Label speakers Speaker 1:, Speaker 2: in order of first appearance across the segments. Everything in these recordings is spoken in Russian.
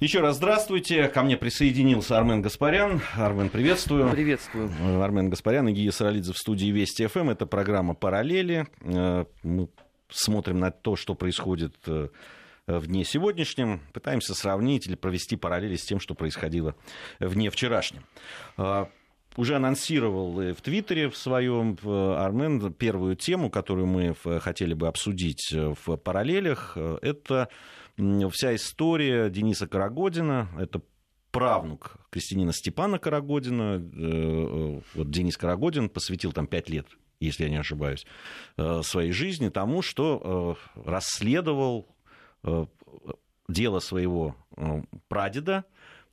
Speaker 1: Еще раз здравствуйте. Ко мне присоединился Армен Гаспарян. Армен, приветствую.
Speaker 2: Приветствую.
Speaker 1: Армен Гаспарян и Гия Саралидзе в студии Вести ФМ. Это программа «Параллели». Э, мы смотрим на то, что происходит э, в дне сегодняшнем. Пытаемся сравнить или провести параллели с тем, что происходило в дне вчерашнем. Э, уже анонсировал в Твиттере в своем Армен первую тему, которую мы хотели бы обсудить в параллелях. Это вся история Дениса Карагодина, это правнук Кристинина Степана Карагодина. Э, э, вот Денис Карагодин посвятил там пять лет, если я не ошибаюсь, э, своей жизни тому, что расследовал дело своего прадеда,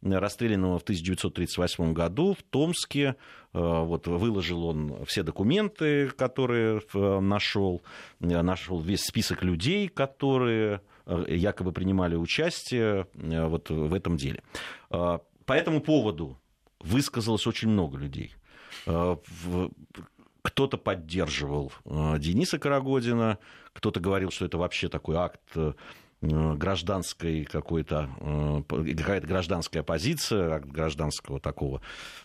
Speaker 1: расстрелянного в 1938 году в Томске. Вот, выложил он все документы, которые нашел, нашел весь список людей, которые якобы принимали участие э, вот в этом деле. Э, по этому поводу высказалось очень много людей. Кто-то поддерживал Дениса Карагодина, кто-то говорил, что это вообще такой акт Э, гражданской какой-то, э, какая-то гражданская позиция, гражданского такого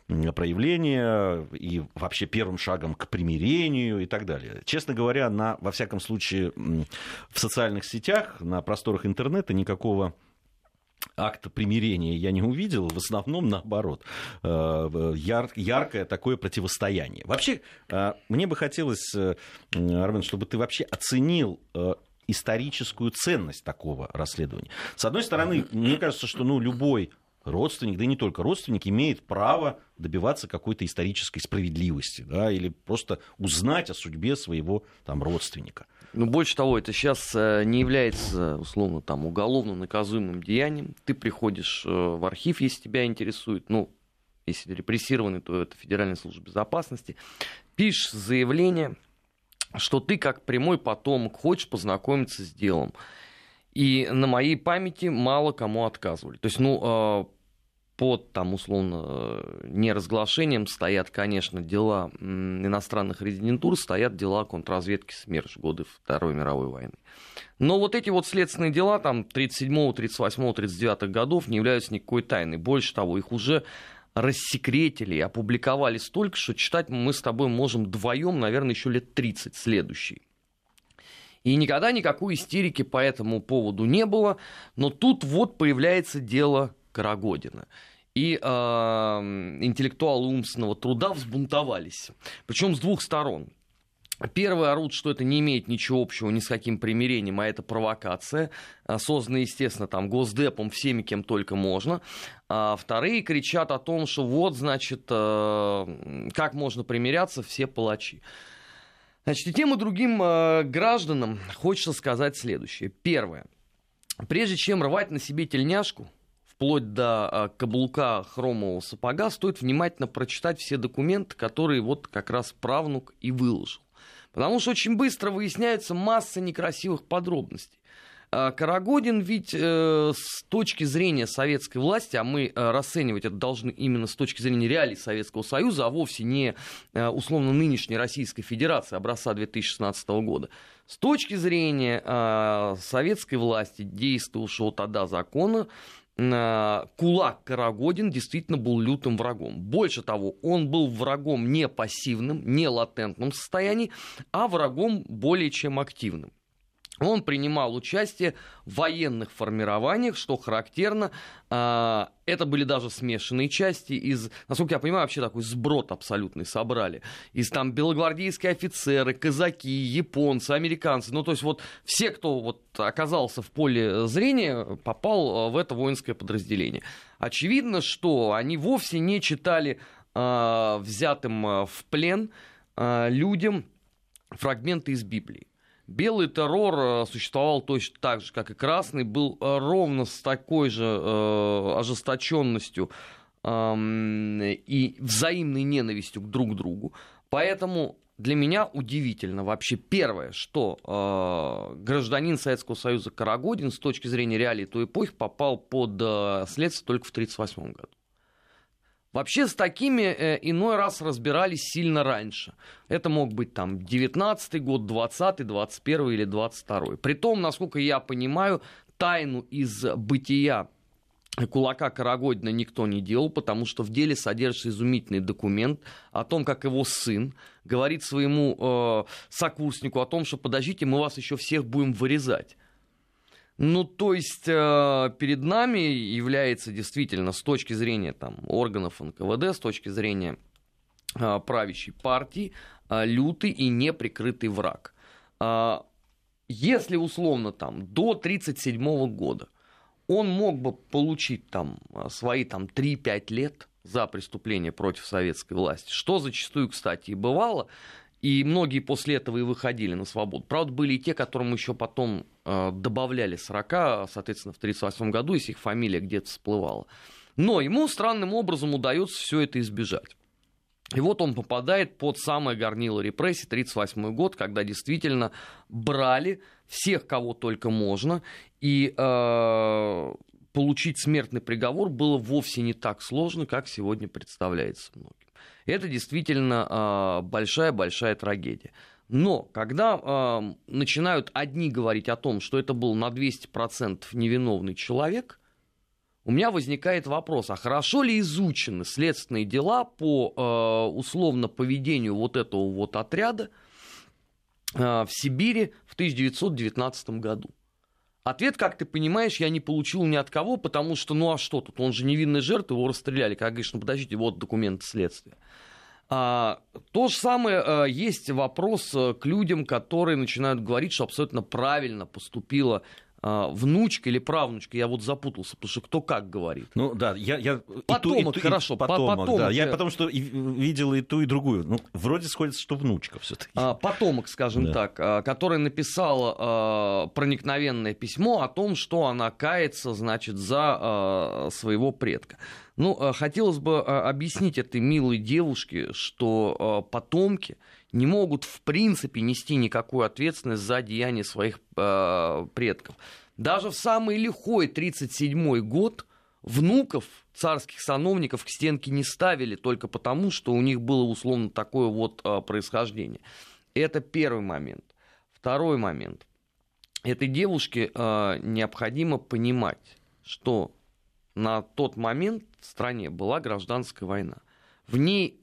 Speaker 1: проявления и вообще первым шагом к примирению и так далее. Честно говоря, на, во всяком случае, в социальных сетях, на просторах интернета никакого акта примирения я не увидел, в основном наоборот. Э, яр, яркое такое противостояние. Вообще, мне бы хотелось, Армен, чтобы ты вообще оценил историческую ценность такого расследования. С одной стороны, мне кажется, что ну, любой родственник, да и не только родственник, имеет право добиваться какой-то исторической справедливости, да, или просто узнать о судьбе своего там, родственника.
Speaker 2: Ну, больше того, это сейчас э, не является, условно, там, уголовно наказуемым деянием. Ты приходишь э, в архив, если тебя интересует, ну, если репрессированный, то это Федеральная служба безопасности, пишешь заявление, что ты как прямой потомок хочешь познакомиться с делом. И на моей памяти мало кому отказывали. То есть, ну, а, под там условно неразглашением стоят, конечно, дела иностранных резидентур, стоят дела контрразведки СМЕРШ годы Второй мировой войны. Но вот эти вот следственные дела там 37, 38, 39 годов не являются никакой тайной. Больше того, их уже рассекретили опубликовали столько, что читать мы с тобой можем вдвоем, наверное, еще лет 30 следующий. И никогда никакой истерики по этому поводу не было, но тут вот появляется дело Карагодина. И э, интеллектуалы умственного труда взбунтовались. Причем с двух сторон. Первый орут, что это не имеет ничего общего ни с каким примирением, а это провокация, созданная, естественно, там, Госдепом, всеми, кем только можно. А вторые кричат о том, что вот, значит, э, как можно примиряться, все палачи. Значит, и тем и другим э, гражданам хочется сказать следующее. Первое. Прежде чем рвать на себе тельняшку, вплоть до э, каблука хромового сапога, стоит внимательно прочитать все документы, которые вот как раз правнук и выложил. Потому что очень быстро выясняется масса некрасивых подробностей. А, Карагодин ведь э, с точки зрения советской власти, а мы э, расценивать это должны именно с точки зрения реалий Советского Союза, а вовсе не э, условно нынешней Российской Федерации образца 2016 года, с точки зрения э, советской власти, действовавшего тогда закона, кулак Карагодин действительно был лютым врагом. Больше того, он был врагом не пассивным, не латентном состоянии, а врагом более чем активным. Он принимал участие в военных формированиях, что характерно. А, это были даже смешанные части из, насколько я понимаю, вообще такой сброд абсолютный собрали. Из там белогвардейские офицеры, казаки, японцы, американцы. Ну, то есть вот все, кто вот оказался в поле зрения, попал а, в это воинское подразделение. Очевидно, что они вовсе не читали э, взятым в плен людям фрагменты из Библии. Белый террор э, существовал точно так же, как и красный, был э, ровно с такой же э, ожесточенностью э, и взаимной ненавистью друг к другу. Поэтому для меня удивительно вообще первое, что э, гражданин Советского Союза Карагодин с точки зрения реалий той эпохи попал под э, следствие только в 1938 году. Вообще с такими э, иной раз разбирались сильно раньше. Это мог быть там 19 год, 20 21 или 22 При том, насколько я понимаю, тайну из бытия кулака Карагодина никто не делал, потому что в деле содержится изумительный документ о том, как его сын говорит своему э, сокурснику о том, что подождите, мы вас еще всех будем вырезать. Ну, то есть э, перед нами является действительно с точки зрения там, органов НКВД, с точки зрения э, правящей партии, э, лютый и неприкрытый враг. Э, если условно там до 1937 года он мог бы получить там свои там 3-5 лет за преступление против советской власти, что зачастую, кстати, и бывало, и многие после этого и выходили на свободу. Правда, были и те, которым еще потом э, добавляли 40, соответственно, в 1938 году, если их фамилия где-то всплывала. Но ему странным образом удается все это избежать. И вот он попадает под самое горнило репрессий, 1938 год, когда действительно брали всех, кого только можно, и э, получить смертный приговор было вовсе не так сложно, как сегодня представляется многим. Это действительно большая-большая трагедия. Но когда э, начинают одни говорить о том, что это был на 200% невиновный человек, у меня возникает вопрос, а хорошо ли изучены следственные дела по э, условно поведению вот этого вот отряда э, в Сибири в 1919 году? Ответ, как ты понимаешь, я не получил ни от кого, потому что, ну а что тут, он же невинный жертва, его расстреляли. Как говоришь, ну подождите, вот документы следствия. А, то же самое а, есть вопрос а, к людям, которые начинают говорить, что абсолютно правильно поступила внучка или правнучка, я вот запутался, потому что кто как говорит.
Speaker 1: Ну да, я... я
Speaker 2: потомок,
Speaker 1: и ту, и
Speaker 2: хорошо,
Speaker 1: потомок,
Speaker 2: потомок.
Speaker 1: Да. Я потому что видел и ту, и другую. Ну, вроде сходится, что внучка все таки
Speaker 2: а, Потомок, скажем да. так, а, который написал а, проникновенное письмо о том, что она кается, значит, за своего предка. Ну, хотелось бы объяснить этой милой девушке, что потомки не могут в принципе нести никакую ответственность за деяния своих э, предков. Даже в самый лихой 1937 год внуков царских сановников к стенке не ставили только потому, что у них было условно такое вот э, происхождение. Это первый момент. Второй момент. Этой девушке э, необходимо понимать, что на тот момент в стране была гражданская война. В ней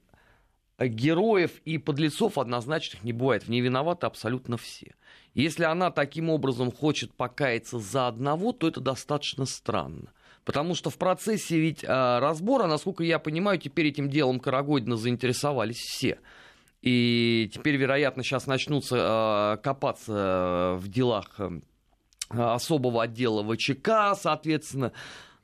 Speaker 2: героев и подлецов однозначных не бывает. В ней виноваты абсолютно все. Если она таким образом хочет покаяться за одного, то это достаточно странно. Потому что в процессе ведь а, разбора, насколько я понимаю, теперь этим делом Карагодина заинтересовались все. И теперь, вероятно, сейчас начнутся а, копаться в делах а, особого отдела ВЧК, соответственно,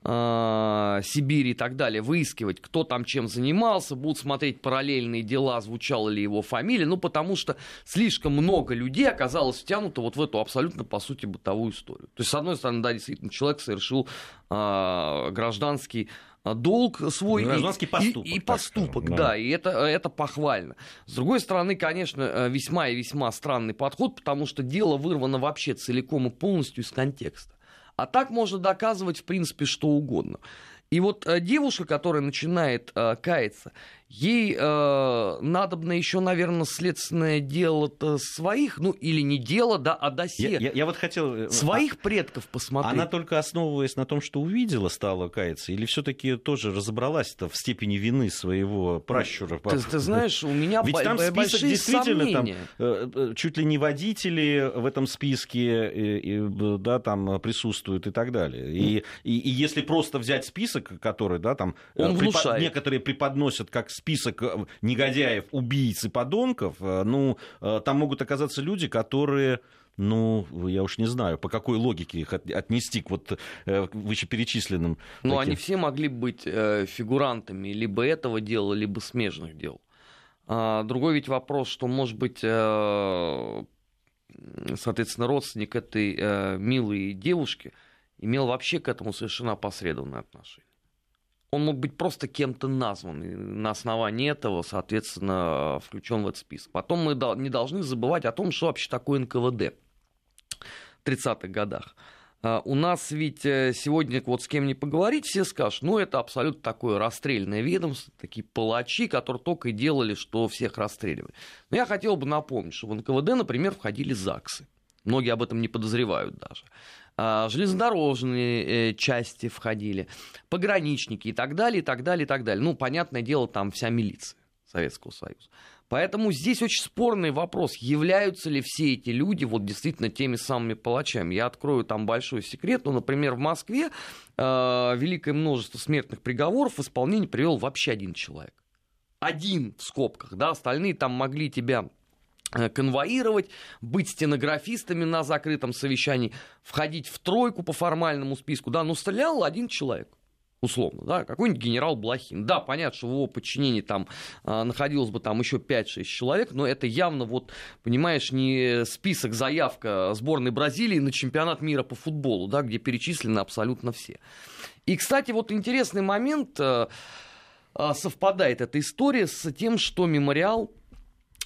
Speaker 2: э, Сибири и так далее, выискивать, кто там чем занимался, будут смотреть параллельные дела, звучала ли его фамилия, ну, потому что слишком много людей оказалось втянуто вот в эту абсолютно, по сути, бытовую историю. То есть, с одной стороны, да, действительно, человек совершил э, гражданский долг свой
Speaker 1: Гражданский
Speaker 2: и,
Speaker 1: поступок,
Speaker 2: и, и поступок, скажем, да. да, и это, это похвально. С другой стороны, конечно, э, весьма и весьма странный подход, потому что дело вырвано вообще целиком и полностью из контекста. А так можно доказывать, в принципе, что угодно. И вот э, девушка, которая начинает э, каяться, ей э, надо еще, наверное, следственное дело своих, ну или не дело, да, а досье.
Speaker 1: Я, я, я вот хотел... Э,
Speaker 2: своих а... предков посмотреть.
Speaker 1: Она только основываясь на том, что увидела, стала каяться, или все-таки тоже разобралась-то в степени вины своего пращура?
Speaker 2: Ты, ты знаешь, у меня
Speaker 1: Ведь там список действительно там, э, чуть ли не водители в этом списке и, и, да, там присутствуют и так далее. И, и, и если просто взять список, который, да, там
Speaker 2: Он
Speaker 1: препод... некоторые преподносят как список э, негодяев, убийц и подонков, э, ну, э, там могут оказаться люди, которые ну, я уж не знаю, по какой логике их отнести к вот вышеперечисленным.
Speaker 2: Ну, таким. они все могли быть фигурантами либо этого дела, либо смежных дел. А, другой ведь вопрос, что, может быть, соответственно, родственник этой милой девушки имел вообще к этому совершенно опосредованное отношение он мог быть просто кем-то назван. И на основании этого, соответственно, включен в этот список. Потом мы не должны забывать о том, что вообще такое НКВД в 30-х годах. А, у нас ведь э, сегодня вот с кем не поговорить, все скажут, ну это абсолютно такое расстрельное ведомство, такие палачи, которые только и делали, что всех расстреливали. Но я хотел бы напомнить, что в НКВД, например, входили ЗАГСы. Многие об этом не подозревают даже. А, железнодорожные э, части входили, пограничники и так далее, и так далее, и так далее. Ну, понятное дело, там вся милиция Советского Союза. Поэтому здесь очень спорный вопрос, являются ли все эти люди вот действительно теми самыми палачами. Я открою там большой секрет. Ну, например, в Москве э, великое множество смертных приговоров в исполнение привел вообще один человек. Один в скобках, да, остальные там могли тебя конвоировать, быть стенографистами на закрытом совещании, входить в тройку по формальному списку, да, но стрелял один человек условно, да, какой-нибудь генерал Блохин. Да, понятно, что в его подчинении там а, находилось бы там еще 5-6 человек, но это явно вот, понимаешь, не список заявка сборной Бразилии на чемпионат мира по футболу, да, где перечислены абсолютно все. И, кстати, вот интересный момент, а, а, совпадает эта история с тем, что мемориал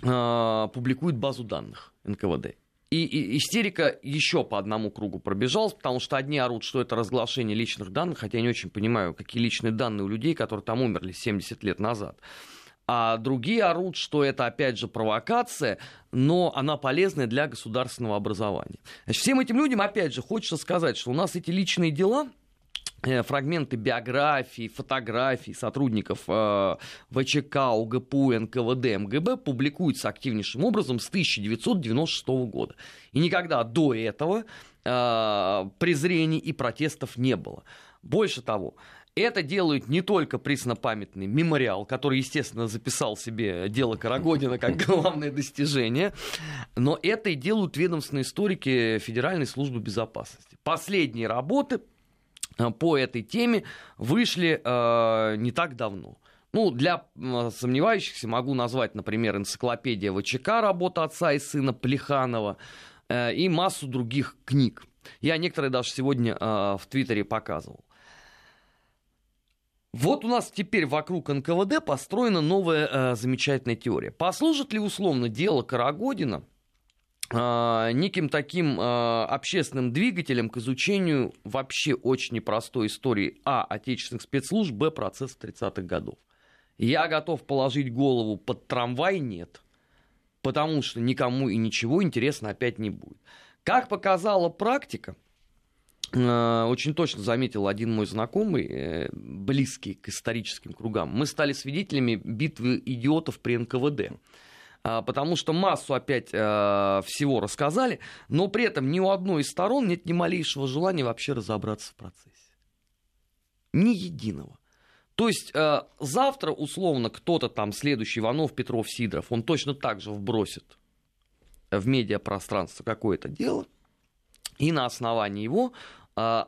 Speaker 2: публикует базу данных НКВД. И, истерика еще по одному кругу пробежалась, потому что одни орут, что это разглашение личных данных, хотя я не очень понимаю, какие личные данные у людей, которые там умерли 70 лет назад. А другие орут, что это опять же провокация, но она полезная для государственного образования. Значит, всем этим людям, опять же, хочется сказать, что у нас эти личные дела, Э, фрагменты биографий, фотографий сотрудников э, ВЧК, УГПУ, НКВД, МГБ публикуются активнейшим образом с 1996 года. И никогда до этого э, презрений и протестов не было. Больше того, это делают не только преснопамятный мемориал, который, естественно, записал себе дело Карагодина как главное достижение, но это и делают ведомственные историки Федеральной службы безопасности. Последние работы Э, по этой теме вышли э, не так давно. Ну, для сомневающихся могу назвать, например, энциклопедия ВЧК, работа отца и сына Плеханова, э, и массу других книг. Я некоторые даже сегодня э, в Твиттере показывал. Вот у нас теперь вокруг НКВД построена новая э, замечательная теория. Послужит ли условно дело Карагодина неким таким а, общественным двигателем к изучению вообще очень непростой истории А. Отечественных спецслужб, Б. Процесса 30-х годов. Я готов положить голову под трамвай, нет. Потому что никому и ничего интересно опять не будет. Как показала практика, а, очень точно заметил один мой знакомый, э, близкий к историческим кругам, мы стали свидетелями битвы идиотов при НКВД. А, потому что массу опять а, всего рассказали, но при этом ни у одной из сторон нет ни малейшего желания вообще разобраться в процессе. Ни единого. То есть а, завтра, условно, кто-то там, следующий Иванов, Петров, Сидоров, он точно так же вбросит в медиапространство какое-то дело, и на основании его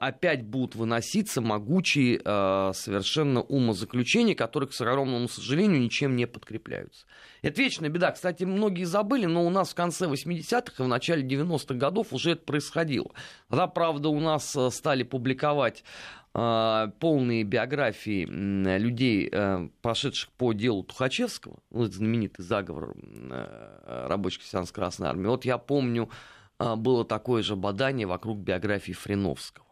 Speaker 2: опять будут выноситься могучие а, совершенно умозаключения, которые, к огромному сожалению, ничем не подкрепляются. Это вечная беда. Кстати, многие забыли, но у нас в конце 80-х и в начале 90-х годов уже это происходило. Тогда, правда, у нас а, стали публиковать полные биографии людей, прошедших по делу Тухачевского, ну, знаменитый заговор рабочих крестьянской Красной Армии. Вот я помню а, было такое же бадание вокруг биографии Фриновского.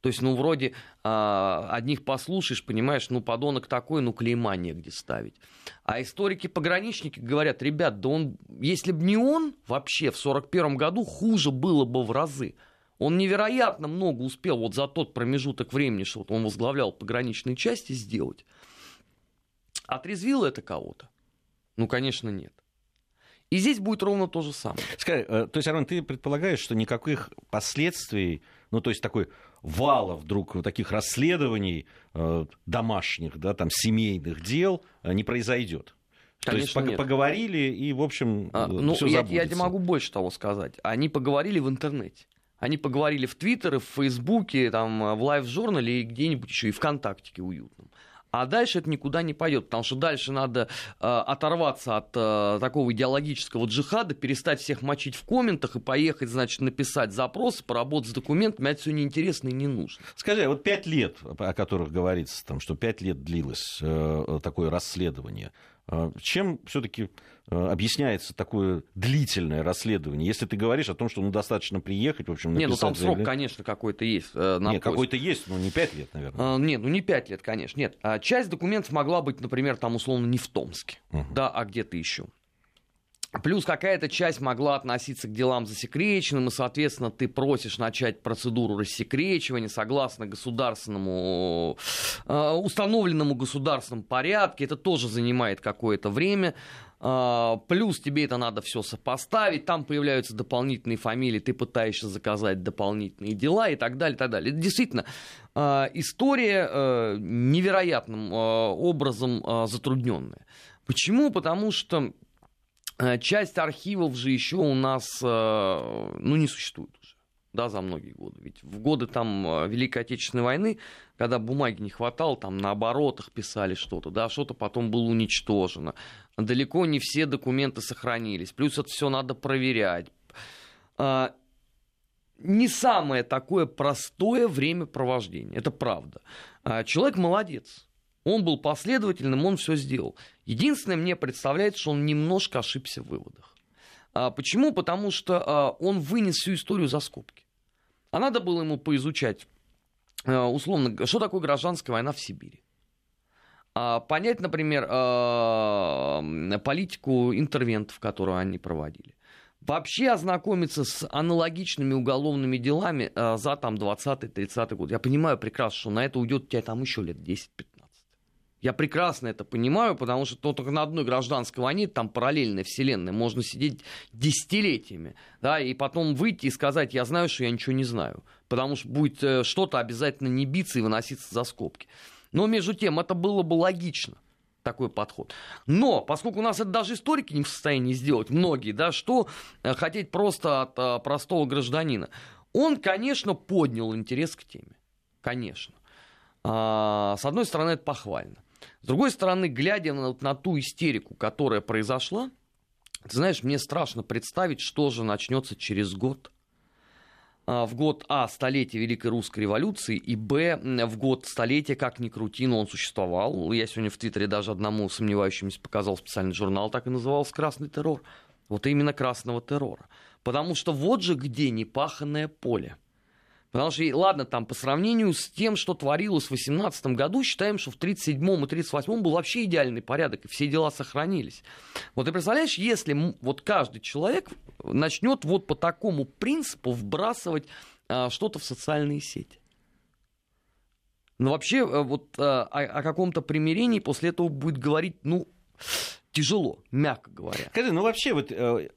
Speaker 2: То есть, ну, вроде а, одних послушаешь, понимаешь, ну, подонок такой, ну, клейма негде ставить. А историки-пограничники говорят, ребят, да он, если бы не он, вообще в 41 году хуже было бы в разы. Он невероятно много успел вот за тот промежуток времени, что вот он возглавлял пограничные части, сделать. Отрезвило это кого-то? Ну, конечно, нет. И здесь будет ровно то же самое.
Speaker 1: Скажи, э, то есть, Армен, ты предполагаешь, что никаких последствий, ну, то есть такой вала вдруг таких расследований э, домашних, да, там, семейных дел э, не произойдет?
Speaker 2: Конечно,
Speaker 1: То есть нет. поговорили и, в общем,
Speaker 2: а, ну, все я, я тебе могу больше того сказать. Они поговорили в интернете. Они поговорили в Твиттере, в Фейсбуке, там, в лайв-журнале и где-нибудь еще и ВКонтактике уютном. А дальше это никуда не пойдет, потому что дальше надо э, оторваться от э, такого идеологического джихада, перестать всех мочить в комментах и поехать, значит, написать запрос, поработать с документами, а это все неинтересно и не нужно.
Speaker 1: Скажи, а вот пять лет, о которых говорится, там, что пять лет длилось э, такое расследование, чем все-таки Э, объясняется такое длительное расследование, если ты говоришь о том, что ну, достаточно приехать, в общем.
Speaker 2: Нет, ну там срок, конечно, какой-то есть.
Speaker 1: Э, нет, какой-то есть, но не пять лет, наверное.
Speaker 2: А, нет, ну не пять лет, конечно, нет. А часть документов могла быть, например, там условно не в Томске, uh-huh. да, а где-то еще. Плюс какая-то часть могла относиться к делам засекреченным, и, соответственно, ты просишь начать процедуру рассекречивания согласно государственному, э, установленному государственному порядке. Это тоже занимает какое-то время. Э, плюс тебе это надо все сопоставить, там появляются дополнительные фамилии, ты пытаешься заказать дополнительные дела и так далее, и так далее. Это действительно э, история невероятным образом затрудненная. Почему? Потому что Э, часть архивов же еще у нас э, ну, не существует уже, да, за многие годы. Ведь в годы там э, Великой Отечественной войны, когда бумаги не хватало, там на оборотах писали что-то, да, что-то потом было уничтожено. Далеко не все документы сохранились. Плюс это все надо проверять. Не самое такое простое времяпровождение, это правда. Человек молодец, он был последовательным, он все сделал. Единственное, мне представляется, что он немножко ошибся в выводах. А, почему? Потому что а, он вынес всю историю за скобки. А надо было ему поизучать, а, условно, что такое гражданская война в Сибири. А, понять, например, а, политику интервентов, которую они проводили. Вообще ознакомиться с аналогичными уголовными делами а, за там 20-30 год. Я понимаю прекрасно, что на это уйдет у тебя там еще лет 10-15. Я прекрасно это понимаю, потому что то, только на одной гражданской войне, там параллельная вселенная, можно сидеть десятилетиями, да, и потом выйти и сказать, я знаю, что я ничего не знаю, потому что будет э, что-то обязательно не биться и выноситься за скобки. Но между тем, это было бы логично такой подход. Но, поскольку у нас это даже историки не в состоянии сделать, многие, да, что э, хотеть просто от а, простого гражданина, он, конечно, поднял интерес к теме. Конечно. А, с одной стороны, это похвально. С другой стороны, глядя на, на ту истерику, которая произошла, ты знаешь, мне страшно представить, что же начнется через год. А, в год А столетия Великой Русской революции и Б в год столетия, как ни крути, но он существовал. Я сегодня в Твиттере даже одному сомневающемуся показал специальный журнал, так и назывался «Красный террор». Вот именно красного террора. Потому что вот же где непаханное поле – Потому что, ладно, там по сравнению с тем, что творилось в 18 году, считаем, что в 37 и 38 был вообще идеальный порядок, и все дела сохранились. Вот ты представляешь, если вот каждый человек начнет вот по такому принципу вбрасывать а, что-то в социальные сети. Но вообще э, вот а, о, о каком-то примирении после этого будет говорить, ну, тяжело, мягко говоря.
Speaker 1: Скажи, ну вообще вот э,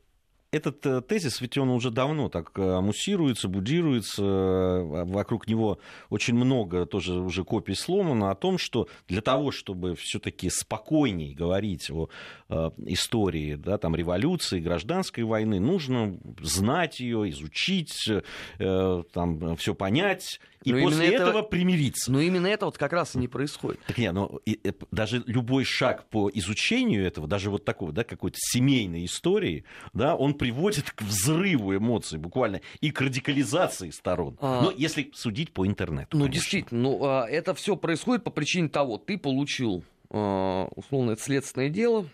Speaker 1: этот э, тезис, ведь он уже давно так э, муссируется, будируется, э, вокруг него очень много тоже уже копий сломано о том, что для того, чтобы все-таки спокойней говорить о истории да, там, революции, гражданской войны, нужно знать ее, изучить, там, все понять, и но после этого, этого примириться.
Speaker 2: Но именно это вот как раз и не происходит.
Speaker 1: Так нет, но и, и, даже любой шаг по изучению этого, даже вот такого, да, какой-то семейной истории, да, он приводит к взрыву эмоций буквально и к радикализации сторон. А... Ну, если судить по интернету.
Speaker 2: Ну, конечно. действительно, ну, а, это все происходит по причине того, ты получил а, условно это следственное дело,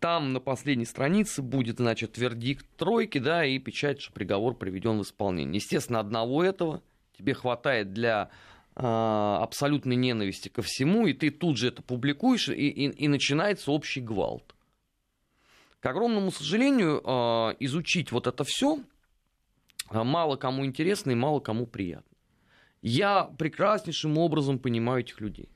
Speaker 2: там на последней странице будет, значит, вердикт тройки, да, и печать, что приговор приведен в исполнение. Естественно, одного этого тебе хватает для э, абсолютной ненависти ко всему, и ты тут же это публикуешь, и, и, и начинается общий гвалт. К огромному сожалению, э, изучить вот это все а, мало кому интересно и мало кому приятно. Я прекраснейшим образом понимаю этих людей.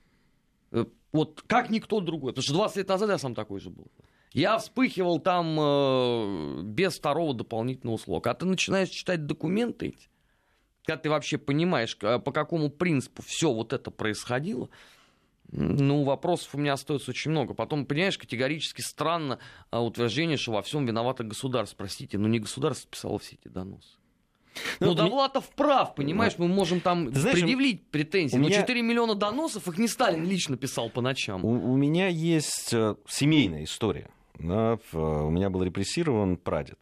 Speaker 2: Э, вот как никто другой. Потому что 20 лет назад я сам такой же был. Я вспыхивал там э, без второго дополнительного слога. А ты начинаешь читать документы эти, когда ты вообще понимаешь, по какому принципу все вот это происходило, ну, вопросов у меня остается очень много. Потом, понимаешь, категорически странно а, утверждение, что во всем виновато государство. Простите, но не государство писало все эти доносы. Ну, ну Довлатов ми... прав, понимаешь, мы можем там знаешь, предъявить претензии. Меня... Но 4 миллиона доносов, их не Сталин лично писал по ночам.
Speaker 1: У, у меня есть э, семейная история. Да, у меня был репрессирован прадед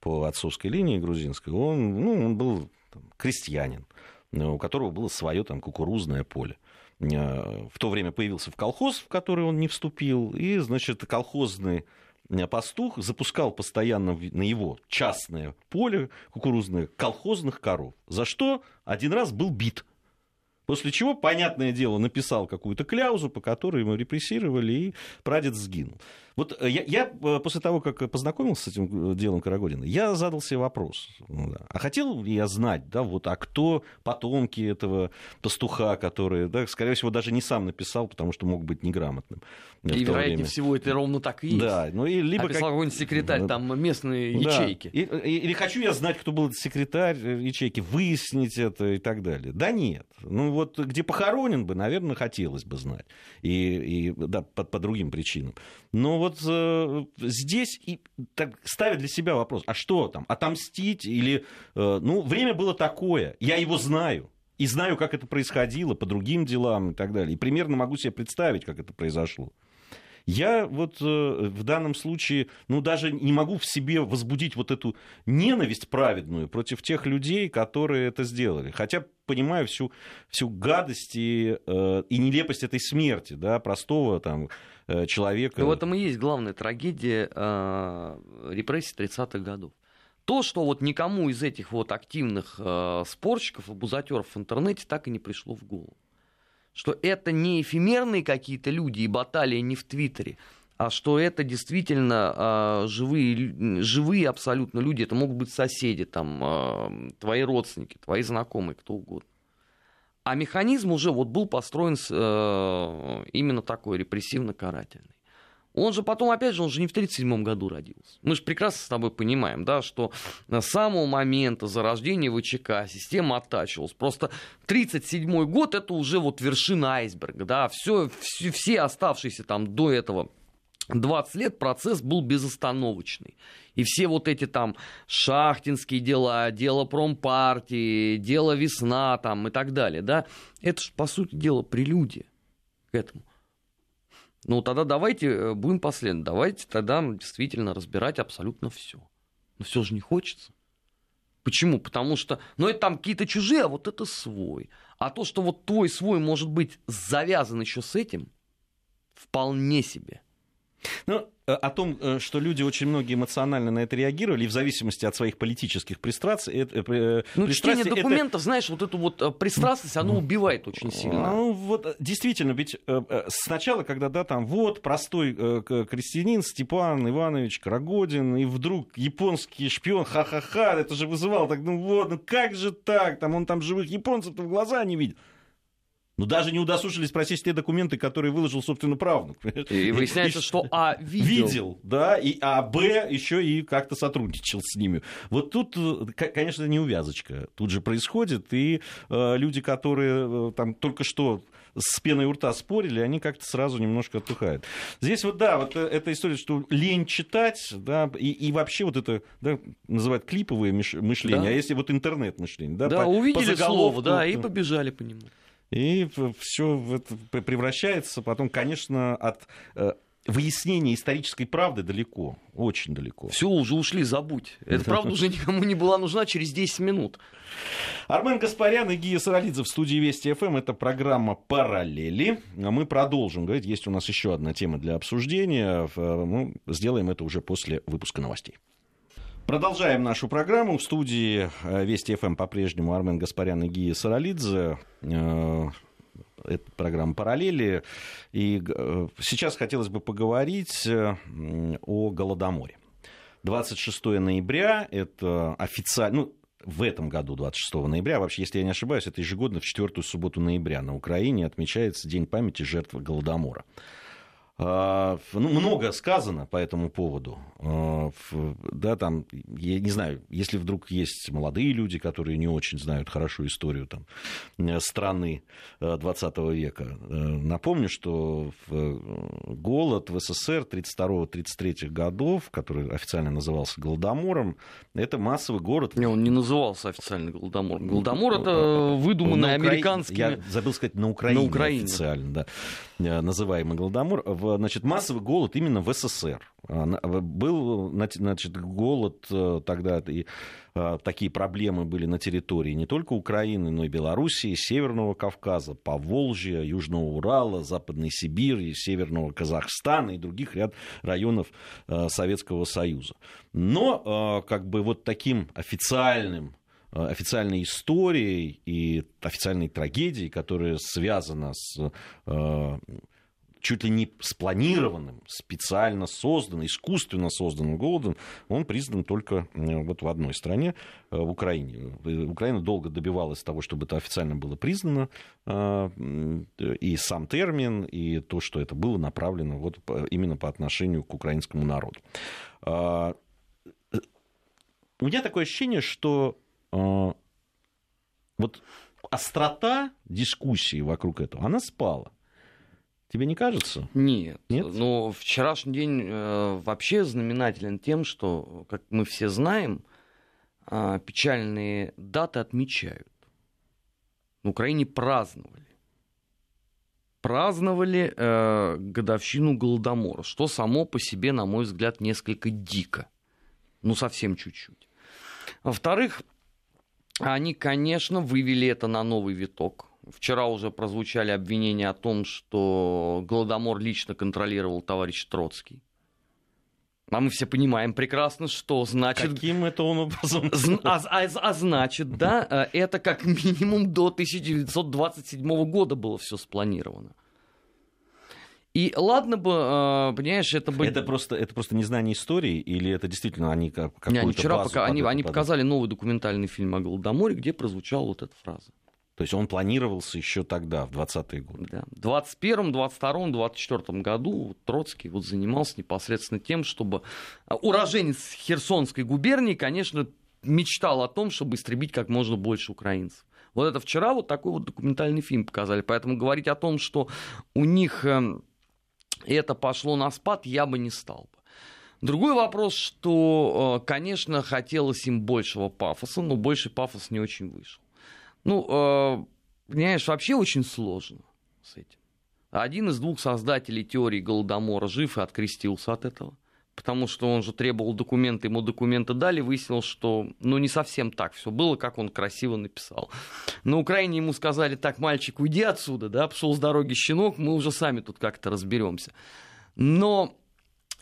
Speaker 1: по отцовской линии грузинской. Он, ну, он был там, крестьянин, э, у которого было свое там кукурузное поле. Э, в то время появился в колхоз, в который он не вступил, и, значит, колхозный э, пастух запускал постоянно на его частное поле кукурузное колхозных коров, за что один раз был бит. После чего, понятное дело, написал какую-то кляузу, по которой ему репрессировали, и прадед сгинул. Вот э, я, я э, после того, как познакомился с этим э, делом Карагодина, я задал себе вопрос. Ну, да, а хотел ли я знать, да, вот, а кто потомки этого пастуха, который, да, скорее всего, даже не сам написал, потому что мог быть неграмотным.
Speaker 2: И, вероятнее время. всего, это ровно так и есть.
Speaker 1: Да, ну и либо...
Speaker 2: Описал как... какой-нибудь секретарь, там, местные ячейки.
Speaker 1: Да. И, или хочу я знать, кто был секретарь ячейки, выяснить это и так далее. Да нет. Ну вот где похоронен бы, наверное, хотелось бы знать. И, и да, по, по другим причинам. Но вот э, здесь и так, ставят для себя вопрос, а что там, отомстить или... Э, ну, время было такое, я его знаю. И знаю, как это происходило по другим делам и так далее. И примерно могу себе представить, как это произошло. Я вот э, в данном случае, ну, даже не могу в себе возбудить вот эту ненависть праведную против тех людей, которые это сделали. Хотя понимаю всю, всю гадость и, э, и нелепость этой смерти, да, простого там Э, человека.
Speaker 2: Ну, в этом и есть главная трагедия э, репрессий 30-х годов. То, что вот никому из этих вот активных э, спорщиков, абузатеров в интернете так и не пришло в голову. Что это не эфемерные какие-то люди и баталии не в Твиттере, а что это действительно э, живые, живые абсолютно люди. Это могут быть соседи, там, э, твои родственники, твои знакомые, кто угодно. А механизм уже вот был построен э, именно такой репрессивно-карательный. Он же потом, опять же, он же не в 1937 году родился. Мы же прекрасно с тобой понимаем, да, что с самого момента зарождения ВЧК система оттачивалась. Просто 1937 год это уже вот вершина айсберга, да, все, все, все оставшиеся там до этого 20 лет процесс был безостановочный. И все вот эти там шахтинские дела, дело промпартии, дело весна там и так далее, да, это же, по сути дела, прелюдия к этому. Ну, тогда давайте э, будем последовательны. Давайте тогда действительно разбирать абсолютно все. Но все же не хочется. Почему? Потому что, ну, это там какие-то чужие, а вот это свой. А то, что вот твой свой может быть завязан еще с этим, вполне себе –
Speaker 1: ну, э, о том, э, что люди очень многие эмоционально на это реагировали, и в зависимости от своих политических пристрастий...
Speaker 2: Это, ну, чтение документов, это... знаешь, вот эту вот пристрастность, оно убивает очень сильно.
Speaker 1: Ну, вот, действительно, ведь сначала, когда, да, там, вот, простой крестьянин Степан Иванович Карагодин, и вдруг японский шпион, ха-ха-ха, это же вызывало так, ну вот, ну как же так, там, он там живых японцев-то в глаза не видел. Ну, даже не удосужились спросить те документы, которые выложил, собственно, правнук.
Speaker 2: И выясняется, и, что А видел.
Speaker 1: Видел, да, и, а Б еще и как-то сотрудничал с ними. Вот тут, конечно, не увязочка тут же происходит, и э, люди, которые э, там только что с пеной у рта спорили, они как-то сразу немножко отдыхают. Здесь вот, да, вот э, эта история, что лень читать, да, и, и вообще вот это, да, называют клиповое мышление, да. а если вот интернет-мышление, да,
Speaker 2: да по, увидели по слово, да, и побежали по нему.
Speaker 1: И все это превращается потом, конечно, от э, выяснения исторической правды далеко, очень далеко.
Speaker 2: Все, уже ушли, забудь. Эта правда уже никому не была нужна через 10 минут.
Speaker 1: Армен Гаспарян и Гия Саралидзе в студии Вести ФМ. Это программа «Параллели». Мы продолжим говорить. Есть у нас еще одна тема для обсуждения. Мы сделаем это уже после выпуска новостей. Продолжаем нашу программу. В студии э, Вести ФМ по-прежнему Армен Гаспарян и Гия Саралидзе. Э, это программа «Параллели». И э, сейчас хотелось бы поговорить о Голодоморе. 26 ноября – это официально... Ну, в этом году, 26 ноября, вообще, если я не ошибаюсь, это ежегодно в четвертую субботу ноября на Украине отмечается День памяти жертв Голодомора. А, ну, много сказано по этому поводу. А, да, там, я не знаю, если вдруг есть молодые люди, которые не очень знают хорошо историю там, э, страны 20 э, века, э, напомню, что голод в СССР 32-33 годов, который официально назывался Голодомором, это массовый город.
Speaker 2: Не, он не назывался официально Голодомором. Голодомор это выдуманный Укра... американскими...
Speaker 1: Я забыл сказать, на Украине,
Speaker 2: на Украине.
Speaker 1: официально, да, называемый Голодомор значит, массовый голод именно в СССР. А, был значит, голод э, тогда, и а, такие проблемы были на территории не только Украины, но и Белоруссии, Северного Кавказа, Поволжья, Южного Урала, Западной Сибири, Северного Казахстана и других ряд районов э, Советского Союза. Но э, как бы вот таким официальным официальной историей и официальной трагедией, которая связана с чуть ли не спланированным, специально созданным, искусственно созданным голодом, он признан только вот в одной стране, э, в Украине. Э, Украина долго добивалась того, чтобы это официально было признано, э, и сам термин, и то, что это было направлено вот именно по отношению к украинскому народу. У меня такое ощущение, что вот острота дискуссии вокруг этого, она спала. Тебе не кажется?
Speaker 2: Нет. Нет? Но вчерашний день э, вообще знаменателен тем, что, как мы все знаем, э, печальные даты отмечают. В Украине праздновали. Праздновали э, годовщину Голодомора, что само по себе, на мой взгляд, несколько дико. Ну, совсем чуть-чуть. Во-вторых, они, конечно, вывели это на новый виток Вчера уже прозвучали обвинения о том, что Голодомор лично контролировал товарищ Троцкий. А мы все понимаем прекрасно, что значит...
Speaker 1: Каким это он образом?
Speaker 2: А, а, а значит, да, э, это как минимум до 1927 года было все спланировано. И ладно бы, э, понимаешь, это бы...
Speaker 1: Это просто, это просто незнание истории, или это действительно они как
Speaker 2: какую-то Не, они вчера пока, они, они показали новый документальный фильм о Голодоморе, где прозвучала вот эта фраза.
Speaker 1: То есть он планировался еще тогда, в 20-е годы.
Speaker 2: Да. В 21-м, 22-м, 24-м году Троцкий вот занимался непосредственно тем, чтобы... А, уроженец Херсонской губернии, конечно, мечтал о том, чтобы истребить как можно больше украинцев. Вот это вчера вот такой вот документальный фильм показали. Поэтому говорить о том, что у них эм, это пошло на спад, я бы не стал бы. Другой вопрос, что, э, конечно, хотелось им большего пафоса, но больше пафос не очень вышел. Ну, э, понимаешь, вообще очень сложно с этим. Один из двух создателей теории Голодомора жив и открестился от этого. Потому что он же требовал документы, ему документы дали, выяснилось, что ну, не совсем так все было, как он красиво написал. На Украине ему сказали, так, мальчик, уйди отсюда, да, пошел с дороги щенок, мы уже сами тут как-то разберемся. Но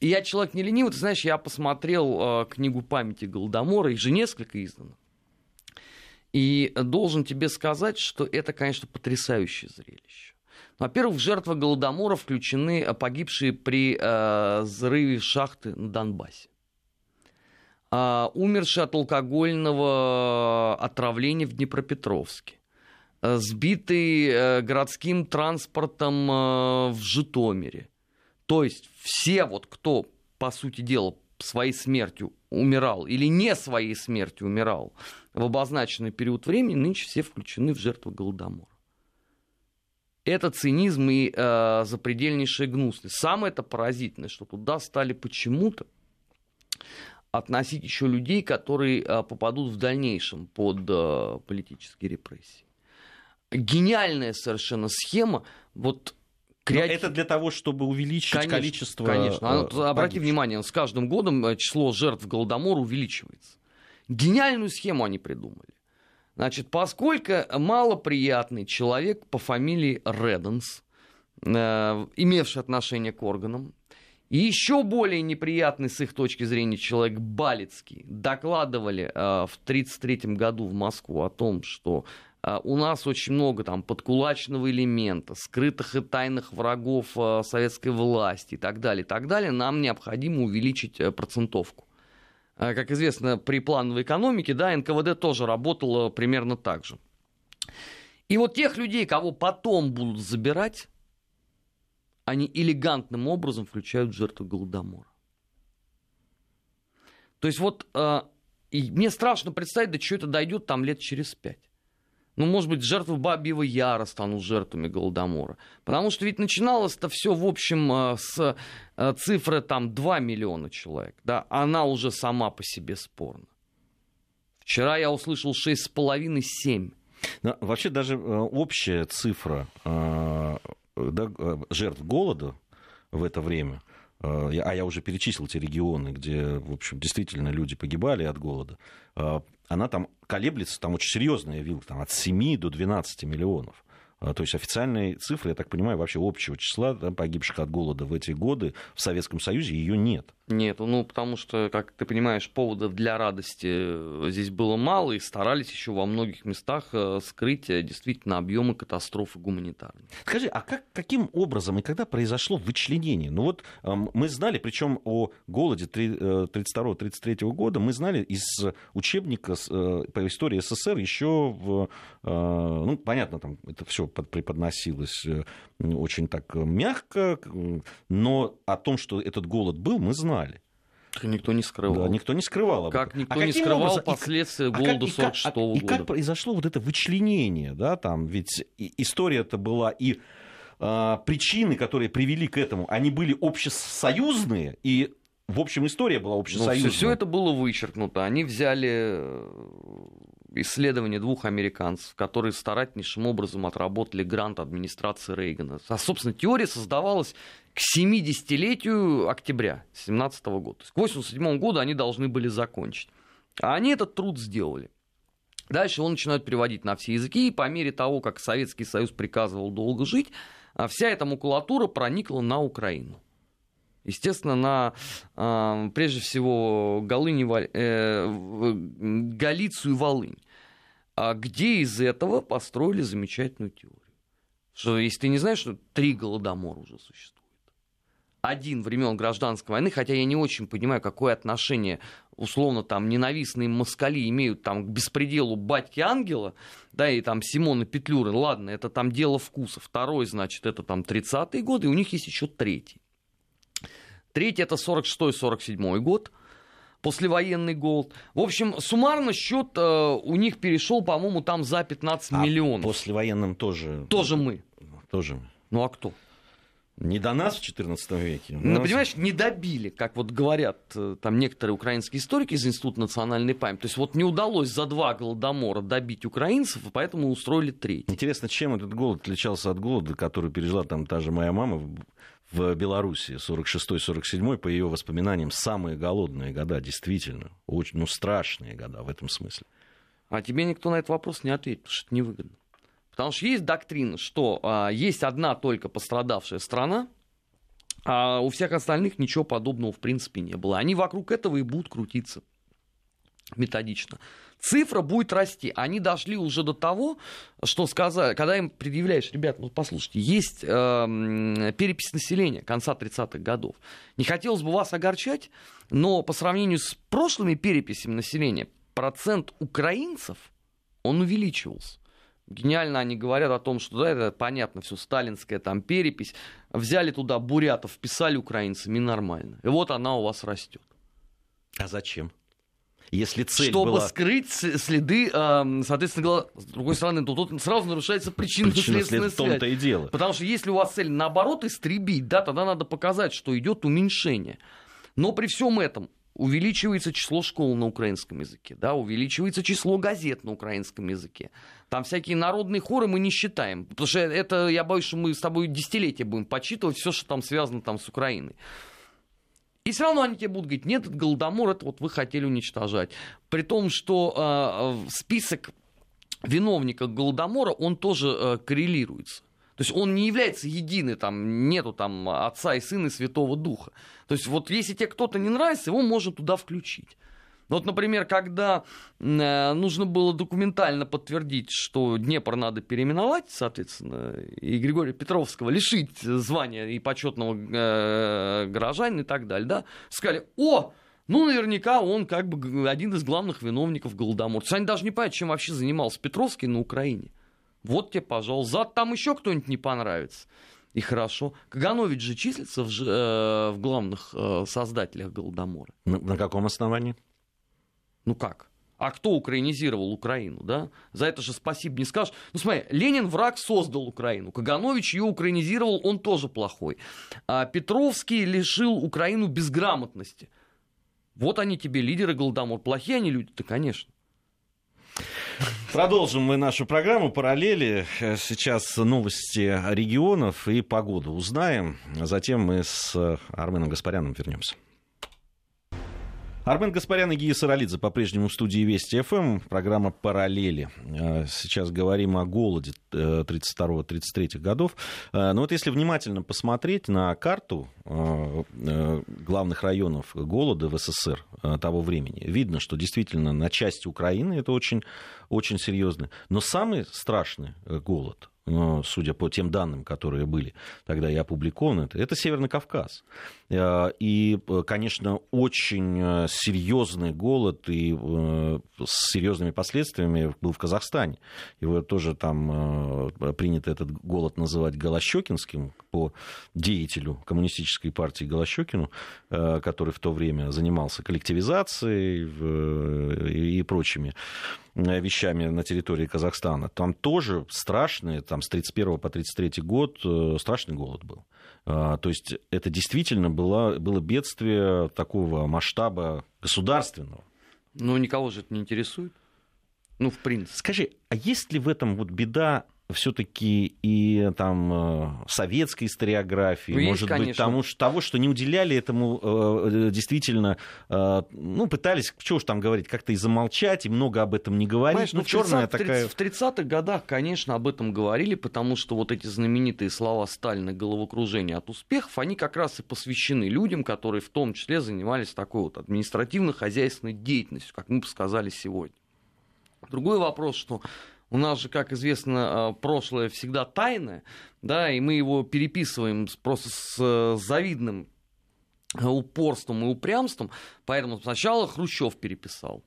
Speaker 2: я человек не ленивый, ты знаешь, я посмотрел э, книгу памяти Голодомора, их же несколько издано. И должен тебе сказать, что это, конечно, потрясающее зрелище. Во-первых, в жертвы Голодомора включены э, погибшие при э, взрыве шахты на Донбассе. Э, умершие от алкогольного отравления в Днепропетровске. Э, сбитый э, городским транспортом э, в Житомире. То есть все, вот, кто, по сути дела, своей смертью умирал или не своей смертью умирал в обозначенный период времени, нынче все включены в жертву Голодомора. Это цинизм и э, запредельнейшая гнусность. Самое это поразительное, что туда стали почему-то относить еще людей, которые э, попадут в дальнейшем под э, политические репрессии. Гениальная совершенно схема. Вот
Speaker 1: Креатив... это для того, чтобы увеличить конечно, количество...
Speaker 2: Конечно. А, э, обрати внимание, с каждым годом э, число жертв Голодомора увеличивается. Гениальную схему они придумали. Значит, поскольку малоприятный человек по фамилии Реденс, э, имевший отношение к органам, и еще более неприятный с их точки зрения человек Балицкий докладывали э, в 1933 году в Москву о том, что а, у нас очень много там подкулачного элемента, скрытых и тайных врагов а, советской власти и так далее, и так далее, нам необходимо увеличить э, процентовку. А, как известно, при плановой экономике, да, НКВД тоже работало примерно так же. И вот тех людей, кого потом будут забирать, они элегантным образом включают жертву Голодомора. То есть вот и мне страшно представить, до чего это дойдет там лет через пять. Ну, может быть, жертвы Бабьего Яра станут жертвами Голодомора. Потому что ведь начиналось это все, в общем, э, с э, цифры там 2 миллиона человек. Да? Она уже сама по себе спорна. Вчера я услышал 6,5-7.
Speaker 1: Но вообще даже э, общая цифра да, жертв голода в это время, а я уже перечислил те регионы, где, в общем, действительно люди погибали от голода, она там колеблется, там очень серьезная, я видел, там от 7 до 12 миллионов. А, то есть официальные цифры, я так понимаю, вообще общего числа да, погибших от голода в эти годы в Советском Союзе ее нет.
Speaker 2: Нет, ну потому что, как ты понимаешь, поводов для радости э, здесь было мало, и старались еще во многих местах э, скрыть э, действительно объемы катастрофы гуманитарной.
Speaker 1: Скажи, а как, каким образом и когда произошло вычленение? Ну вот мы знали, причем о голоде 32-33 года, мы знали из учебника по истории СССР еще в, ну понятно, там это все преподносилось очень так мягко, но о том, что этот голод был, мы знали.
Speaker 2: Никто не скрывал.
Speaker 1: Да, никто не скрывал. Об
Speaker 2: как никто а не скрывал образом? последствия и, голода 46 -го года.
Speaker 1: И как произошло вот это вычленение, да, там, ведь история-то была и э, причины, которые привели к этому, они были общесоюзные, и в общем, история была ну, общесоюзная. Ну,
Speaker 2: все это было вычеркнуто. Они взяли исследования двух американцев, которые старательнейшим образом отработали грант администрации Рейгана. А, собственно, теория создавалась к 70-летию октября 2017 года. То есть к 1987 году они должны были закончить. А они этот труд сделали. Дальше он начинает переводить на все языки, и по мере того, как Советский Союз приказывал долго жить, а вся эта макулатура проникла на Украину. Естественно, на, э, прежде всего, Голыни, э, Галицию и Волынь, а где из этого построили замечательную теорию. Что если ты не знаешь, что три голодомора уже существует один времен гражданской войны, хотя я не очень понимаю, какое отношение условно там ненавистные москали имеют там к беспределу батьки ангела, да, и там Симона Петлюры, ладно, это там дело вкуса. Второй, значит, это там 30-е годы, и у них есть еще третий. Третий это 46-47 год, послевоенный голод. В общем, суммарно счет э, у них перешел, по-моему, там за 15 а миллионов.
Speaker 1: Послевоенным тоже.
Speaker 2: Тоже мы.
Speaker 1: Тоже.
Speaker 2: Ну а кто?
Speaker 1: Не до нас в XIV веке.
Speaker 2: Ну, нас... понимаешь, не добили, как вот говорят э, там некоторые украинские историки из Института национальной памяти. То есть вот не удалось за два голодомора добить украинцев, и поэтому устроили третий.
Speaker 1: Интересно, чем этот голод отличался от голода, который пережила там та же моя мама в Беларуси 46-47 по ее воспоминаниям самые голодные года, действительно, очень, ну страшные года в этом смысле.
Speaker 2: А тебе никто на этот вопрос не ответит, потому что это невыгодно. Потому что есть доктрина, что а, есть одна только пострадавшая страна, а у всех остальных ничего подобного в принципе не было. Они вокруг этого и будут крутиться методично. Цифра будет расти. Они дошли уже до того, что сказали, когда им предъявляешь, ребят, ну послушайте, есть э, перепись населения конца 30-х годов. Не хотелось бы вас огорчать, но по сравнению с прошлыми переписями населения, процент украинцев, он увеличивался гениально они говорят о том, что да, это понятно, все сталинская там перепись. Взяли туда бурятов, вписали украинцами, нормально. И вот она у вас растет.
Speaker 1: А зачем? Если цель
Speaker 2: Чтобы
Speaker 1: была...
Speaker 2: скрыть следы, соответственно, с другой стороны, то тут сразу нарушается причинно-следственная
Speaker 1: связь. том-то и дело.
Speaker 2: Потому что если у вас цель наоборот истребить, да, тогда надо показать, что идет уменьшение. Но при всем этом увеличивается число школ на украинском языке, да, увеличивается число газет на украинском языке. Там всякие народные хоры мы не считаем, потому что это, я боюсь, что мы с тобой десятилетия будем почитывать все, что там связано там с Украиной. И все равно они тебе будут говорить, нет, это Голодомор, это вот вы хотели уничтожать. При том, что э, список виновников Голодомора, он тоже э, коррелируется. То есть он не является единый, там нету там Отца и Сына и Святого Духа. То есть вот если тебе кто-то не нравится, его можно туда включить. Вот, например, когда э, нужно было документально подтвердить, что Днепр надо переименовать, соответственно, и Григория Петровского лишить звания и почетного э, горожанина и так далее, да, сказали, о, ну, наверняка он как бы один из главных виновников есть они даже не понимают, чем вообще занимался Петровский на Украине. Вот тебе, пожалуйста. Зад там еще кто-нибудь не понравится. И хорошо. Каганович же числится в, э, в главных э, создателях Голодомора.
Speaker 1: На, на каком основании?
Speaker 2: Ну как? А кто украинизировал Украину, да? За это же спасибо не скажешь. Ну смотри, Ленин враг создал Украину. Каганович ее украинизировал, он тоже плохой. А Петровский лишил Украину безграмотности. Вот они тебе, лидеры Голодомора. Плохие они люди-то, конечно.
Speaker 1: Продолжим мы нашу программу «Параллели». Сейчас новости регионов и погоду узнаем. Затем мы с Арменом Гаспаряном вернемся. Армен Гаспарян и Гия Саралидзе по-прежнему в студии Вести ФМ. Программа «Параллели». Э, сейчас говорим о голоде 32-33 годов. Но вот если внимательно посмотреть на карту главных районов голода в СССР того времени, видно, что действительно на части Украины это очень, очень серьезно. Но самый страшный голод судя по тем данным, которые были тогда и опубликованы, это Северный Кавказ. Э, и, конечно, очень э, серьезный голод и э, с серьезными последствиями был в Казахстане. Его тоже там принято этот голод называть Голощекинским по деятелю коммунистической партии Голощекину, который в то время занимался коллективизацией и прочими вещами на территории Казахстана. Там тоже страшный, там с 31 по 33 год страшный голод был. А, то есть это действительно было, было бедствие такого масштаба государственного.
Speaker 2: Ну, никого же это не интересует. Ну, в принципе.
Speaker 1: Скажи, а есть ли в этом вот беда все-таки и там э, советской историографии, ну, может есть, быть, тому, того, что не уделяли этому э, действительно, э, ну, пытались, что уж там говорить, как-то и замолчать, и много об этом не говорить. Знаешь, ну, черная
Speaker 2: 30,
Speaker 1: такая...
Speaker 2: В 30-х годах, конечно, об этом говорили, потому что вот эти знаменитые слова Сталина «головокружение от успехов», они как раз и посвящены людям, которые в том числе занимались такой вот административно-хозяйственной деятельностью, как мы бы сказали сегодня. Другой вопрос, что у нас же, как известно, а, прошлое всегда тайное, да, и мы его переписываем просто с э, завидным э, упорством и упрямством, поэтому сначала Хрущев переписал,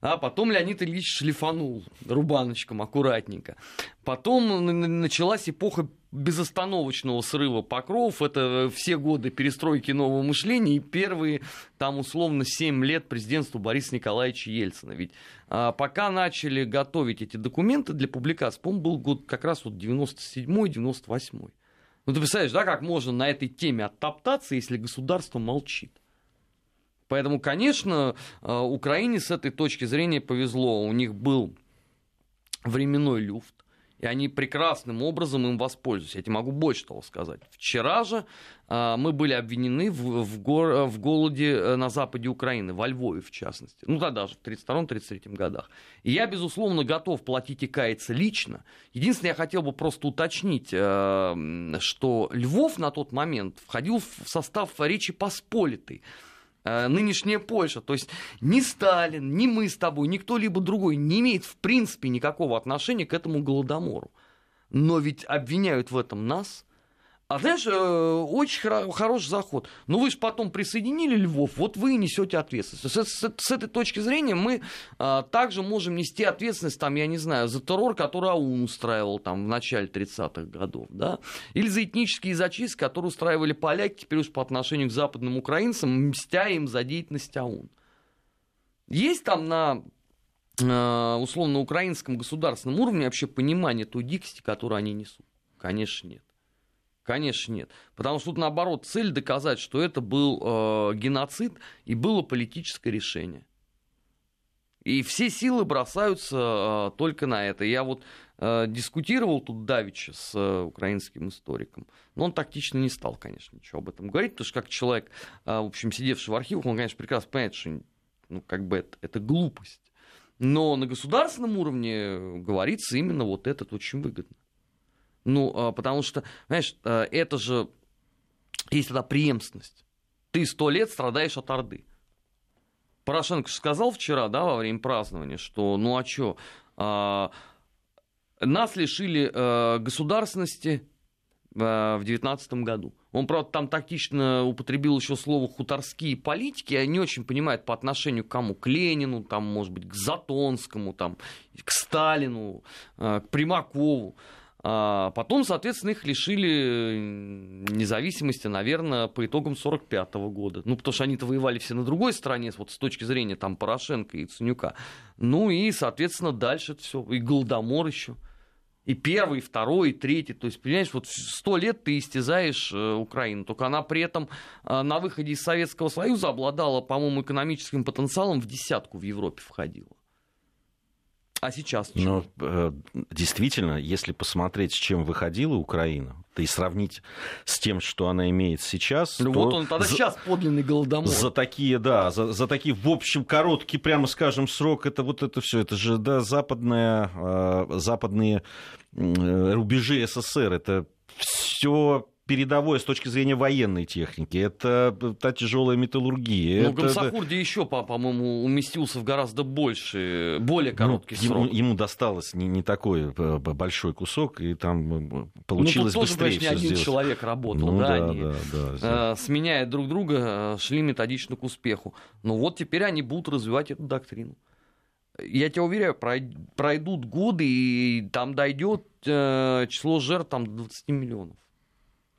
Speaker 2: а потом Леонид Ильич шлифанул рубаночком аккуратненько. Потом началась эпоха безостановочного срыва покров. Это все годы перестройки нового мышления и первые, там, условно, 7 лет президентству Бориса Николаевича Ельцина. Ведь а, пока начали готовить эти документы для публикации, по-моему, был год как раз вот 97-98. Ну, ты представляешь, да, как можно на этой теме оттоптаться, если государство молчит? Поэтому, конечно, э, Украине с этой точки зрения повезло. У них был временной люфт и они прекрасным образом им воспользуются. Я тебе могу больше того сказать. Вчера же а, мы были обвинены в, в, гор, в голоде э, на западе Украины, во Львове в частности. Ну тогда же, в 1932-1933 годах. И я, безусловно, готов платить и каяться лично. Единственное, я хотел бы просто уточнить, э, что Львов на тот момент входил в состав Речи Посполитой. Э, нынешняя Польша. То есть ни Сталин, ни мы с тобой, ни кто-либо другой не имеет в принципе никакого отношения к этому голодомору. Но ведь обвиняют в этом нас – а знаешь, э, очень хороший заход. Ну вы же потом присоединили Львов, вот вы и несете ответственность. С, с, с этой точки зрения мы а, также можем нести ответственность, там, я не знаю, за террор, который АУН устраивал там в начале 30-х годов, да, или за этнические зачистки, которые устраивали поляки, теперь уж по отношению к западным украинцам, мстя им за деятельность АУН. Есть там на э, условно украинском государственном уровне вообще понимание той дикости, которую они несут? Конечно, нет. Конечно, нет. Потому что тут, наоборот, цель доказать, что это был э, геноцид и было политическое решение. И все силы бросаются э, только на это. Я вот э, дискутировал тут давеча с э, украинским историком, но он тактично не стал, конечно, ничего об этом говорить, потому что как человек, э, в общем, сидевший в архивах, он, конечно, прекрасно понимает, что ну, как бы это, это глупость. Но на государственном уровне говорится именно вот этот очень выгодно. Ну, а, потому что, знаешь, а, это же есть тогда преемственность. Ты сто лет страдаешь от Орды. Порошенко же сказал вчера, да, во время празднования, что ну а что, а, нас лишили а, государственности а, в девятнадцатом году. Он, правда, там тактично употребил еще слово хуторские политики, я не очень понимаю, по отношению к кому? К Ленину, там, может быть, к Затонскому, там, к Сталину, а, к Примакову. А потом, соответственно, их лишили независимости, наверное, по итогам 1945 года. Ну, потому что они-то воевали все на другой стороне, вот с точки зрения там Порошенко и Ценюка. Ну и, соответственно, дальше все. И Голодомор еще. И первый, и второй, и третий. То есть, понимаешь, вот сто лет ты истязаешь э, Украину. Только она при этом э, на выходе из Советского Союза обладала, по-моему, экономическим потенциалом в десятку в Европе входила. А сейчас
Speaker 1: Но э, действительно, если посмотреть, с чем выходила Украина и сравнить с тем, что она имеет сейчас.
Speaker 2: Ну вот он тогда за, сейчас подлинный голодомор.
Speaker 1: За такие, да, за, за такие, в общем, короткий, прямо скажем, срок, это вот это все, это же, да, западная, э, западные э, рубежи СССР, это все передовое с точки зрения военной техники, это та тяжелая металлургия.
Speaker 2: Ну,
Speaker 1: это,
Speaker 2: Гамсахурди еще, по-моему, уместился в гораздо больше, более ну, короткий
Speaker 1: ну,
Speaker 2: срок.
Speaker 1: Ему, ему досталось не, не такой э, большой кусок, и там получилось ну, тут быстрее тоже,
Speaker 2: конечно, не один
Speaker 1: сделать.
Speaker 2: человек работал,
Speaker 1: ну,
Speaker 2: да,
Speaker 1: да,
Speaker 2: они,
Speaker 1: да, да,
Speaker 2: э, сменяя друг друга, шли методично к успеху. Ну вот теперь они будут развивать эту доктрину. Я тебя уверяю, пройдут годы, и там дойдет э, число жертв там, до 20 миллионов.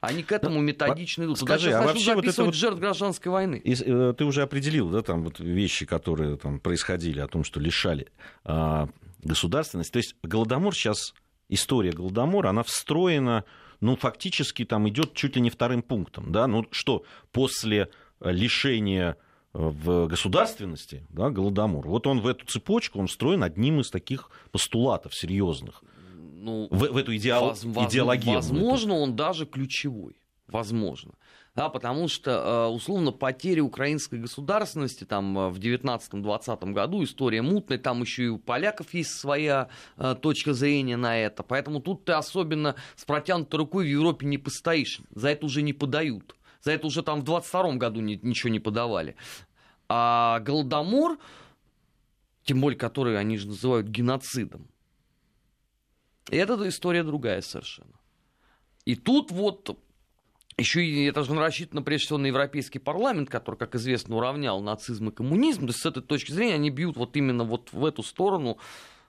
Speaker 2: Они к этому ну, методично идут.
Speaker 1: Скажи, а вообще вот это вот
Speaker 2: жертв гражданской войны.
Speaker 1: И, э, ты уже определил, да, там вот вещи, которые там происходили, о том, что лишали э, государственности. То есть Голодомор сейчас, история Голодомора, она встроена, ну, фактически там идет чуть ли не вторым пунктом, да, ну, что после лишения э, в государственности, да, Голодомор. Вот он в эту цепочку, он встроен одним из таких постулатов серьезных
Speaker 2: ну,
Speaker 1: в, в эту идеал, воз, идеологию.
Speaker 2: Возможно, он даже ключевой. Возможно. Да, потому что, э, условно, потери украинской государственности там э, в 19-20 году, история мутная, там еще и у поляков есть своя э, точка зрения на это. Поэтому тут ты особенно с протянутой рукой в Европе не постоишь. За это уже не подают. За это уже там в 22 году ничего не подавали. А Голодомор, тем более который они же называют геноцидом, и эта история другая совершенно. И тут вот еще и это же рассчитано прежде всего на Европейский парламент, который, как известно, уравнял нацизм и коммунизм. То есть с этой точки зрения они бьют вот именно вот в эту сторону,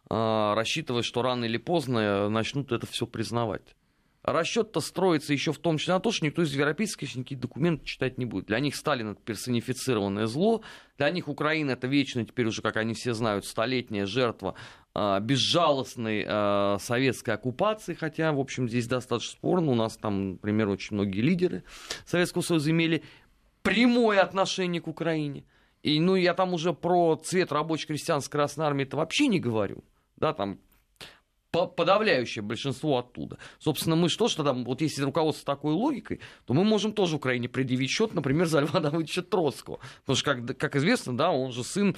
Speaker 2: а, рассчитывая, что рано или поздно начнут это все признавать. Расчет-то строится еще в том числе на то, что никто из европейских никакие документы читать не будет. Для них Сталин это персонифицированное зло, для них Украина это вечно, теперь уже, как они все знают, столетняя жертва э, безжалостной э, советской оккупации, хотя, в общем, здесь достаточно спорно. У нас там, например, очень многие лидеры Советского Союза имели прямое отношение к Украине. И, ну, я там уже про цвет рабочей крестьянской Красной Армии это вообще не говорю. Да, там подавляющее большинство оттуда. Собственно, мы что, что там, вот если руководство такой логикой, то мы можем тоже Украине предъявить счет, например, за Льва Давыдовича Троцкого. Потому что, как, как известно, да, он же сын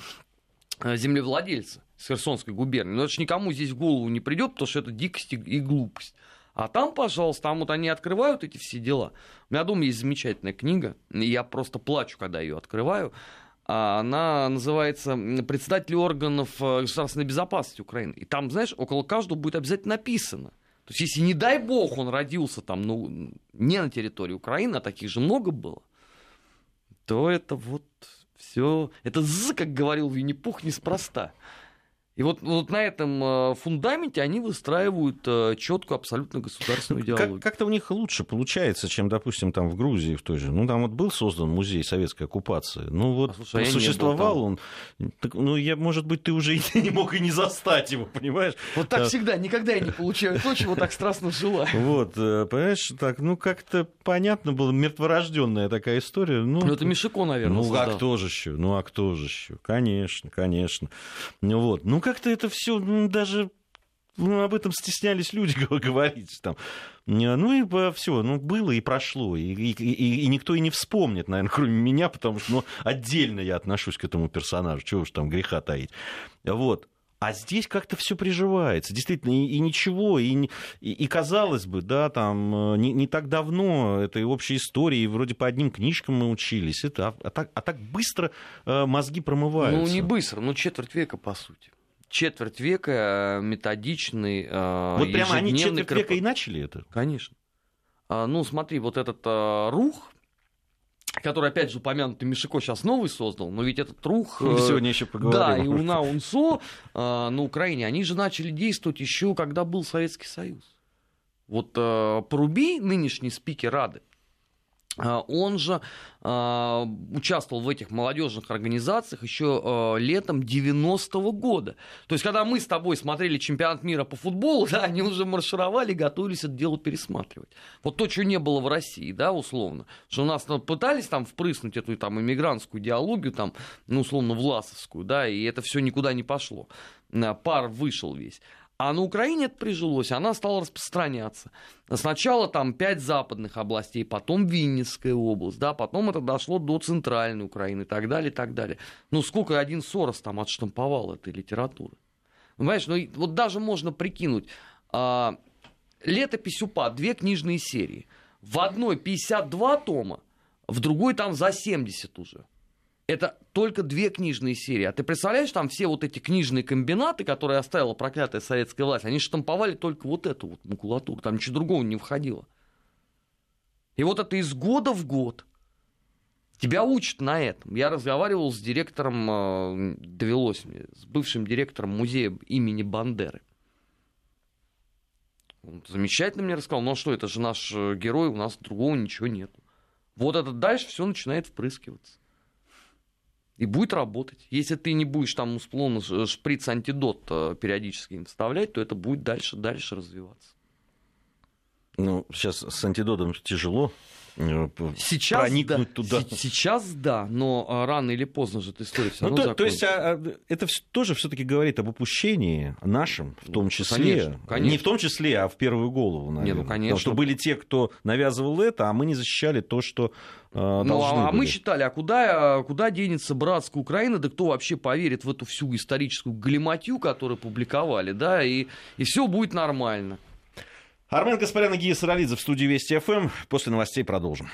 Speaker 2: э, землевладельца с Херсонской губернии. Но это же никому здесь в голову не придет, потому что это дикость и глупость. А там, пожалуйста, там вот они открывают эти все дела. У меня дома есть замечательная книга, и я просто плачу, когда ее открываю. А она называется «Председатель органов э, государственной безопасности Украины». И там, знаешь, около каждого будет обязательно написано. То есть, если, не дай бог, он родился там, ну, не на территории Украины, а таких же много было, то это вот все, это з, как говорил Винни-Пух, неспроста. И вот, вот на этом э, фундаменте они выстраивают э, четкую абсолютно государственную идеологию.
Speaker 1: Как- то у них лучше получается, чем, допустим, там в Грузии в той же. Ну, там вот был создан музей советской оккупации. Ну, вот а, слушай, существовал он. Так, ну, я, может быть, ты уже и не мог и не застать его, понимаешь?
Speaker 2: Вот так а... всегда. Никогда я не получаю то, чего так страстно желаю.
Speaker 1: Вот, э, понимаешь, так, ну, как-то понятно было, мертворожденная такая история. Ну,
Speaker 2: ну это Мишико, наверное,
Speaker 1: Ну,
Speaker 2: создал.
Speaker 1: а кто же еще? Ну, а кто же еще? Конечно, конечно. Ну, вот. Ну, как-то это все даже ну, об этом стеснялись люди говорить. Там. Ну и все, ну было и прошло. И, и, и, и никто и не вспомнит, наверное, кроме меня, потому что ну, отдельно я отношусь к этому персонажу. Чего уж там греха таить. Вот. А здесь как-то все приживается. Действительно, и, и ничего, и, и, и казалось бы, да, там э, не, не так давно этой общей истории, вроде по одним книжкам мы учились. Это, а, а, так, а так быстро э, мозги промываются.
Speaker 2: Ну, не быстро, ну четверть века, по сути четверть века э, методичный
Speaker 1: э, Вот прямо они четверть века и начали это?
Speaker 2: Конечно. А, ну, смотри, вот этот а, рух, который, опять же, упомянутый Мишико сейчас новый создал, но ведь этот рух...
Speaker 1: Мы сегодня еще поговорим.
Speaker 2: Да, и Уна Унсо на Украине, они же начали действовать еще, когда был Советский Союз. Вот Поруби, нынешний спикер Рады, он же э, участвовал в этих молодежных организациях еще э, летом 90-го года. То есть, когда мы с тобой смотрели чемпионат мира по футболу, да, они уже маршировали, готовились это дело пересматривать. Вот то, чего не было в России, да, условно. Что у нас ну, пытались там впрыснуть эту там иммигрантскую идеологию, там, ну, условно, власовскую, да, и это все никуда не пошло. Пар вышел весь. А на Украине это прижилось, она стала распространяться. Сначала там пять западных областей, потом Винницкая область, да, потом это дошло до центральной Украины и так далее, и так далее. Ну, сколько один Сорос там отштамповал этой литературы. Понимаешь, ну вот даже можно прикинуть, а, летопись УПА, две книжные серии. В одной 52 тома, в другой там за 70 уже. Это только две книжные серии. А ты представляешь, там все вот эти книжные комбинаты, которые оставила проклятая советская власть, они штамповали только вот эту вот макулатуру, там ничего другого не входило. И вот это из года в год. Тебя учат на этом. Я разговаривал с директором, э, довелось мне, с бывшим директором музея имени Бандеры. Он замечательно мне рассказал, ну а что, это же наш э, герой, у нас другого ничего нет. Вот это дальше все начинает впрыскиваться. И будет работать. Если ты не будешь там условно шприц-антидот э, периодически им вставлять, то это будет дальше, дальше развиваться.
Speaker 1: Ну, сейчас с антидотом тяжело.
Speaker 2: Э, сейчас, проникнуть да, туда. Сейчас да, но а, рано или поздно же эта история все ну, равно
Speaker 1: то, то есть а, а, это тоже все-таки говорит об упущении нашем, в том числе. Конечно, конечно. Не в том числе, а в первую голову, наверное. Не, ну, конечно. Потому что были те, кто навязывал это, а мы не защищали то, что э, ну,
Speaker 2: а, а мы считали, а куда, куда денется братская Украина, да кто вообще поверит в эту всю историческую галиматью, которую публиковали, да, и, и все будет нормально.
Speaker 1: Армен Гаспарян и Гия Саралидзе в студии Вести ФМ. После новостей продолжим.